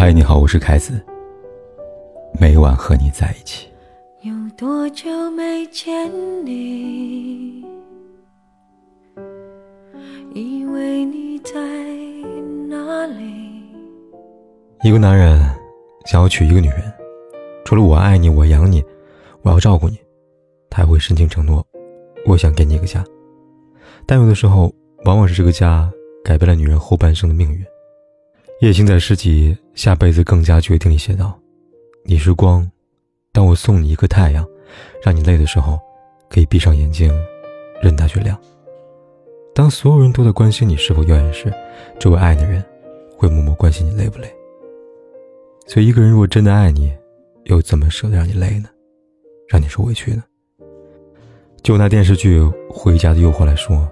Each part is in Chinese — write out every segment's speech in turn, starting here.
嗨，你好，我是凯子。每晚和你在一起。有多久没见你？以为你在哪里？一个男人想要娶一个女人，除了我爱你，我养你，我要照顾你，他还会深情承诺，我想给你一个家。但有的时候，往往是这个家改变了女人后半生的命运。叶星在诗集《下辈子更加决定》里写道：“你是光，当我送你一个太阳，让你累的时候，可以闭上眼睛，任它去亮。当所有人都在关心你是否耀眼时，这位爱的人会默默关心你累不累。所以，一个人如果真的爱你，又怎么舍得让你累呢？让你受委屈呢？就拿电视剧《回家的诱惑》来说，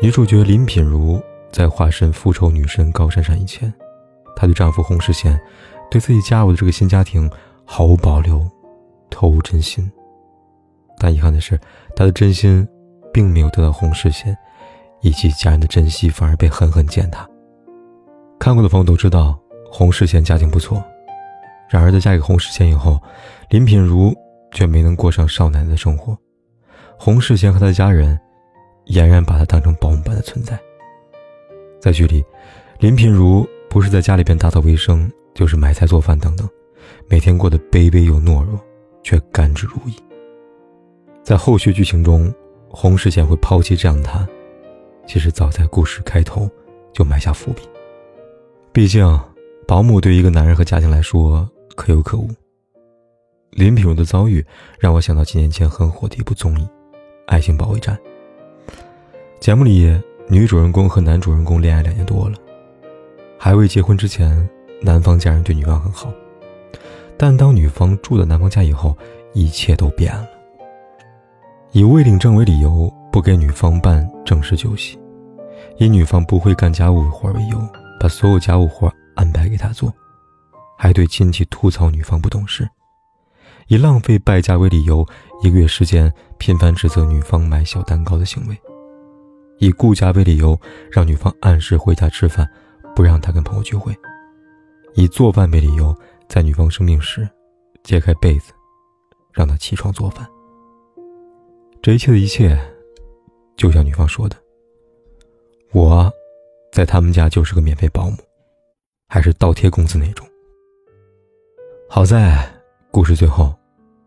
女主角林品如。”在化身复仇女神高珊珊以前，她对丈夫洪世贤，对自己加入的这个新家庭毫无保留，投入真心。但遗憾的是，她的真心并没有得到洪世贤以及家人的珍惜，反而被狠狠践踏。看过的朋友都知道，洪世贤家境不错，然而在嫁给洪世贤以后，林品如却没能过上少奶奶的生活。洪世贤和他的家人俨然把她当成保姆般的存在。在剧里，林品如不是在家里边打扫卫生，就是买菜做饭等等，每天过得卑微又懦弱，却甘之如饴。在后续剧情中，洪世贤会抛弃这样的他，其实早在故事开头就埋下伏笔。毕竟，保姆对一个男人和家庭来说可有可无。林品如的遭遇让我想到几年前很火的一部综艺《爱情保卫战》，节目里。女主人公和男主人公恋爱两年多了，还未结婚之前，男方家人对女方很好，但当女方住到男方家以后，一切都变了。以未领证为理由，不给女方办正式酒席；以女方不会干家务活为由，把所有家务活安排给她做，还对亲戚吐槽女方不懂事；以浪费败家为理由，一个月时间频繁指责女方买小蛋糕的行为。以顾家为理由，让女方按时回家吃饭，不让他跟朋友聚会；以做饭为理由，在女方生病时，揭开被子，让她起床做饭。这一切的一切，就像女方说的：“我，在他们家就是个免费保姆，还是倒贴工资那种。”好在故事最后，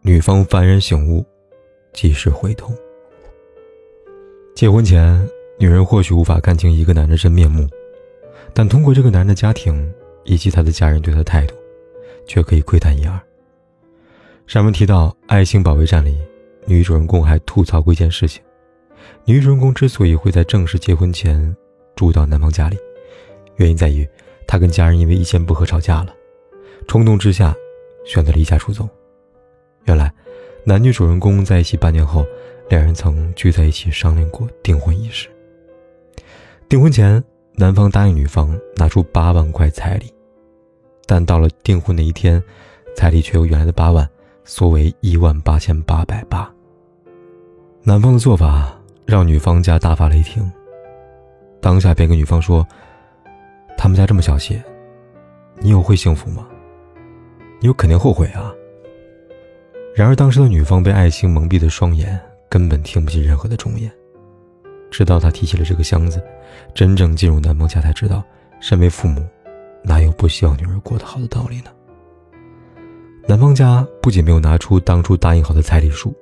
女方幡然醒悟，及时回头。结婚前。女人或许无法看清一个男人真面目，但通过这个男人的家庭以及他的家人对他的态度，却可以窥探一二。上文提到《爱情保卫战》里，女主人公还吐槽过一件事情：女主人公之所以会在正式结婚前住到男方家里，原因在于她跟家人因为意见不合吵架了，冲动之下选择离家出走。原来，男女主人公在一起半年后，两人曾聚在一起商量过订婚一事。订婚前，男方答应女方拿出八万块彩礼，但到了订婚那一天，彩礼却由原来的八万缩为一万八千八百八。男方的做法让女方家大发雷霆，当下便跟女方说：“他们家这么小气，你有会幸福吗？你有肯定后悔啊。”然而，当时的女方被爱情蒙蔽的双眼，根本听不进任何的忠言。直到他提起了这个箱子，真正进入男方家，才知道，身为父母，哪有不希望女儿过得好的道理呢？男方家不仅没有拿出当初答应好的彩礼数，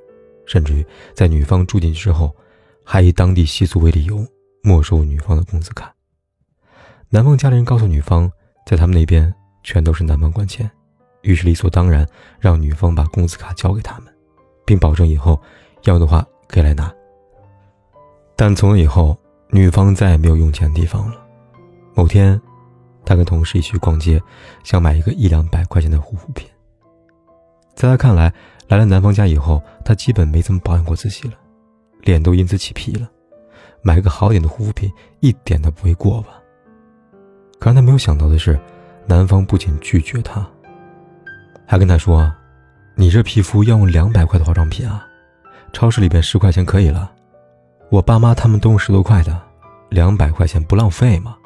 甚至于在女方住进去之后，还以当地习俗为理由没收女方的工资卡。男方家里人告诉女方，在他们那边全都是男方管钱，于是理所当然让女方把工资卡交给他们，并保证以后要的话可以来拿。但从那以后，女方再也没有用钱的地方了。某天，她跟同事一起去逛街，想买一个一两百块钱的护肤品。在她看来，来了男方家以后，她基本没怎么保养过自己了，脸都因此起皮了。买个好点的护肤品一点都不会过吧？可让她没有想到的是，男方不仅拒绝她，还跟她说：“你这皮肤要用两百块的化妆品啊，超市里边十块钱可以了。”我爸妈他们都用十多块的，两百块钱不浪费吗？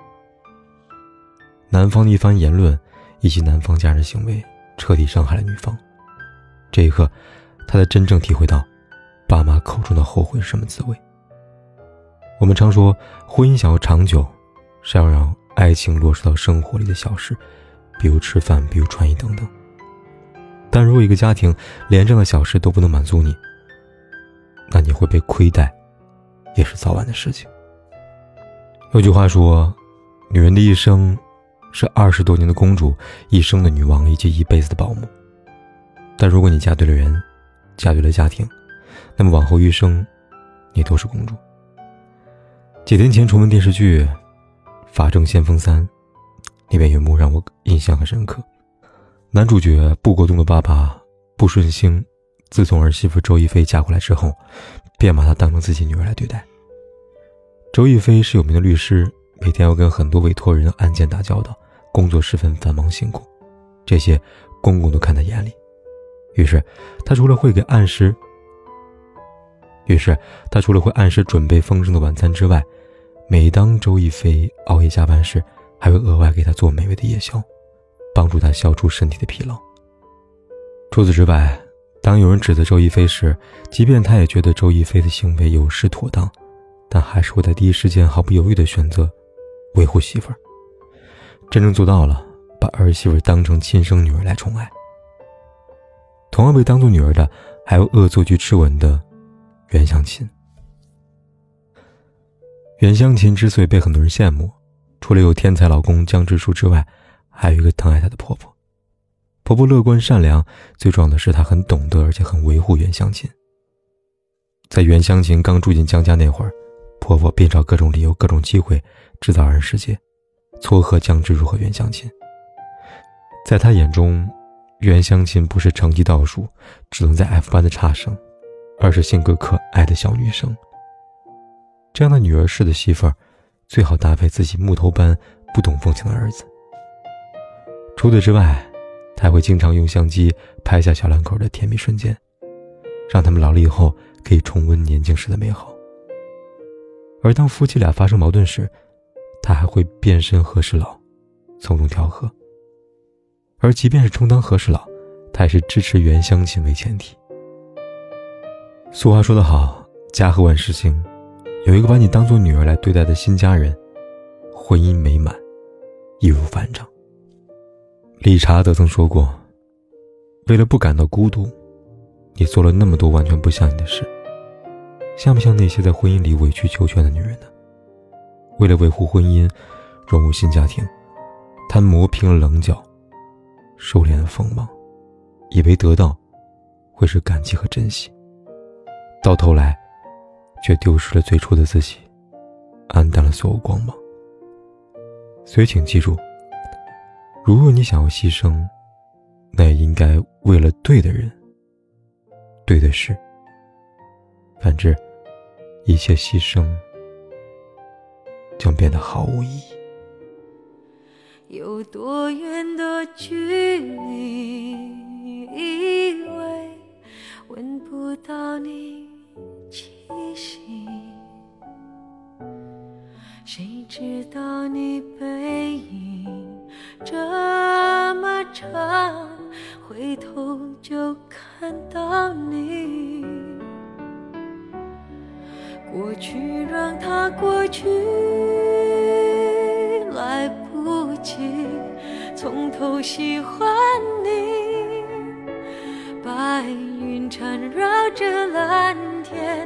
男方的一番言论，以及男方家人行为彻底伤害了女方。这一刻，他才真正体会到，爸妈口中的后悔是什么滋味。我们常说，婚姻想要长久，是要让爱情落实到生活里的小事，比如吃饭，比如穿衣等等。但如果一个家庭连这样的小事都不能满足你，那你会被亏待，也是早晚的事情。有句话说，女人的一生，是二十多年的公主，一生的女王，以及一辈子的保姆。但如果你嫁对了人，嫁对了家庭，那么往后余生，你都是公主。几天前重温电视剧《法证先锋三》，里面有幕让我印象很深刻。男主角布国栋的爸爸布顺兴，自从儿媳妇周亦菲嫁过来之后，便把她当成自己女儿来对待。周亦菲是有名的律师，每天要跟很多委托人的案件打交道，工作十分繁忙辛苦，这些公公都看在眼里。于是，他除了会给按时，于是他除了会按时准备丰盛的晚餐之外，每当周亦菲熬夜加班时，还会额外给她做美味的夜宵。帮助他消除身体的疲劳。除此之外，当有人指责周亦菲时，即便他也觉得周亦菲的行为有失妥当，但还是会在第一时间毫不犹豫地选择维护媳妇儿，真正做到了把儿媳妇当成亲生女儿来宠爱。同样被当做女儿的，还有恶作剧之吻的袁湘琴。袁湘琴之所以被很多人羡慕，除了有天才老公江直树之外，还有一个疼爱她的婆婆，婆婆乐观善良，最重要的是她很懂得，而且很维护袁湘琴。在袁湘琴刚住进江家那会儿，婆婆便找各种理由、各种机会制造二人世界，撮合江直树和袁湘琴。在她眼中，袁湘琴不是成绩倒数、只能在 F 班的差生，而是性格可爱的小女生。这样的女儿式的媳妇儿，最好搭配自己木头般不懂风情的儿子。除此之外，他会经常用相机拍下小两口的甜蜜瞬间，让他们老了以后可以重温年轻时的美好。而当夫妻俩发生矛盾时，他还会变身和事佬，从中调和。而即便是充当和事佬，他也是支持袁湘琴为前提。俗话说得好，家和万事兴，有一个把你当做女儿来对待的新家人，婚姻美满，易如反掌。理查德曾说过：“为了不感到孤独，你做了那么多完全不像你的事，像不像那些在婚姻里委曲求全的女人呢？为了维护婚姻，融入新家庭，她磨平了棱角，收敛了锋芒，以为得到会是感激和珍惜，到头来却丢失了最初的自己，黯淡了所有光芒。所以，请记住。”如若你想要牺牲，那也应该为了对的人、对的事。反之，一切牺牲将变得毫无意义。有多远的距离，以为闻不到你气息，谁知道你背影。这么长，回头就看到你。过去让它过去，来不及从头喜欢你。白云缠绕着蓝天。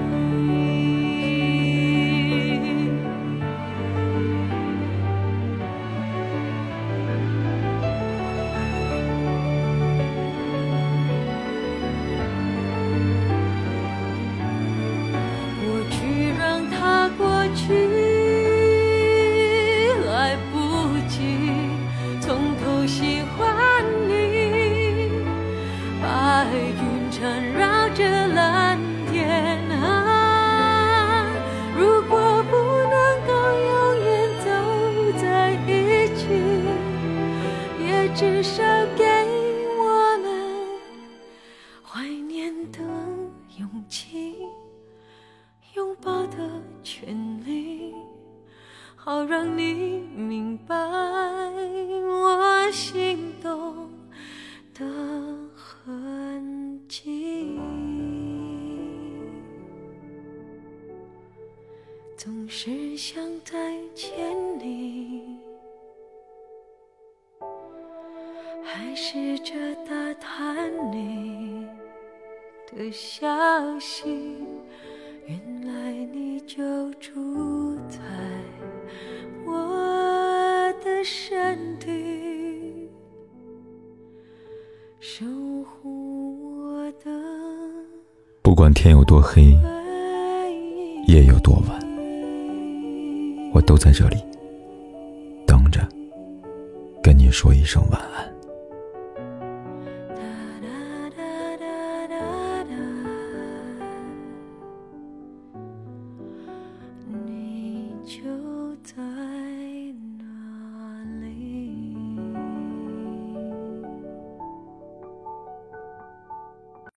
是想再见你。还试着打探你的消息，原来你就住在我的身体，守护我的。不管天有多黑，夜有多晚，都在这里等着，跟你说一声晚安。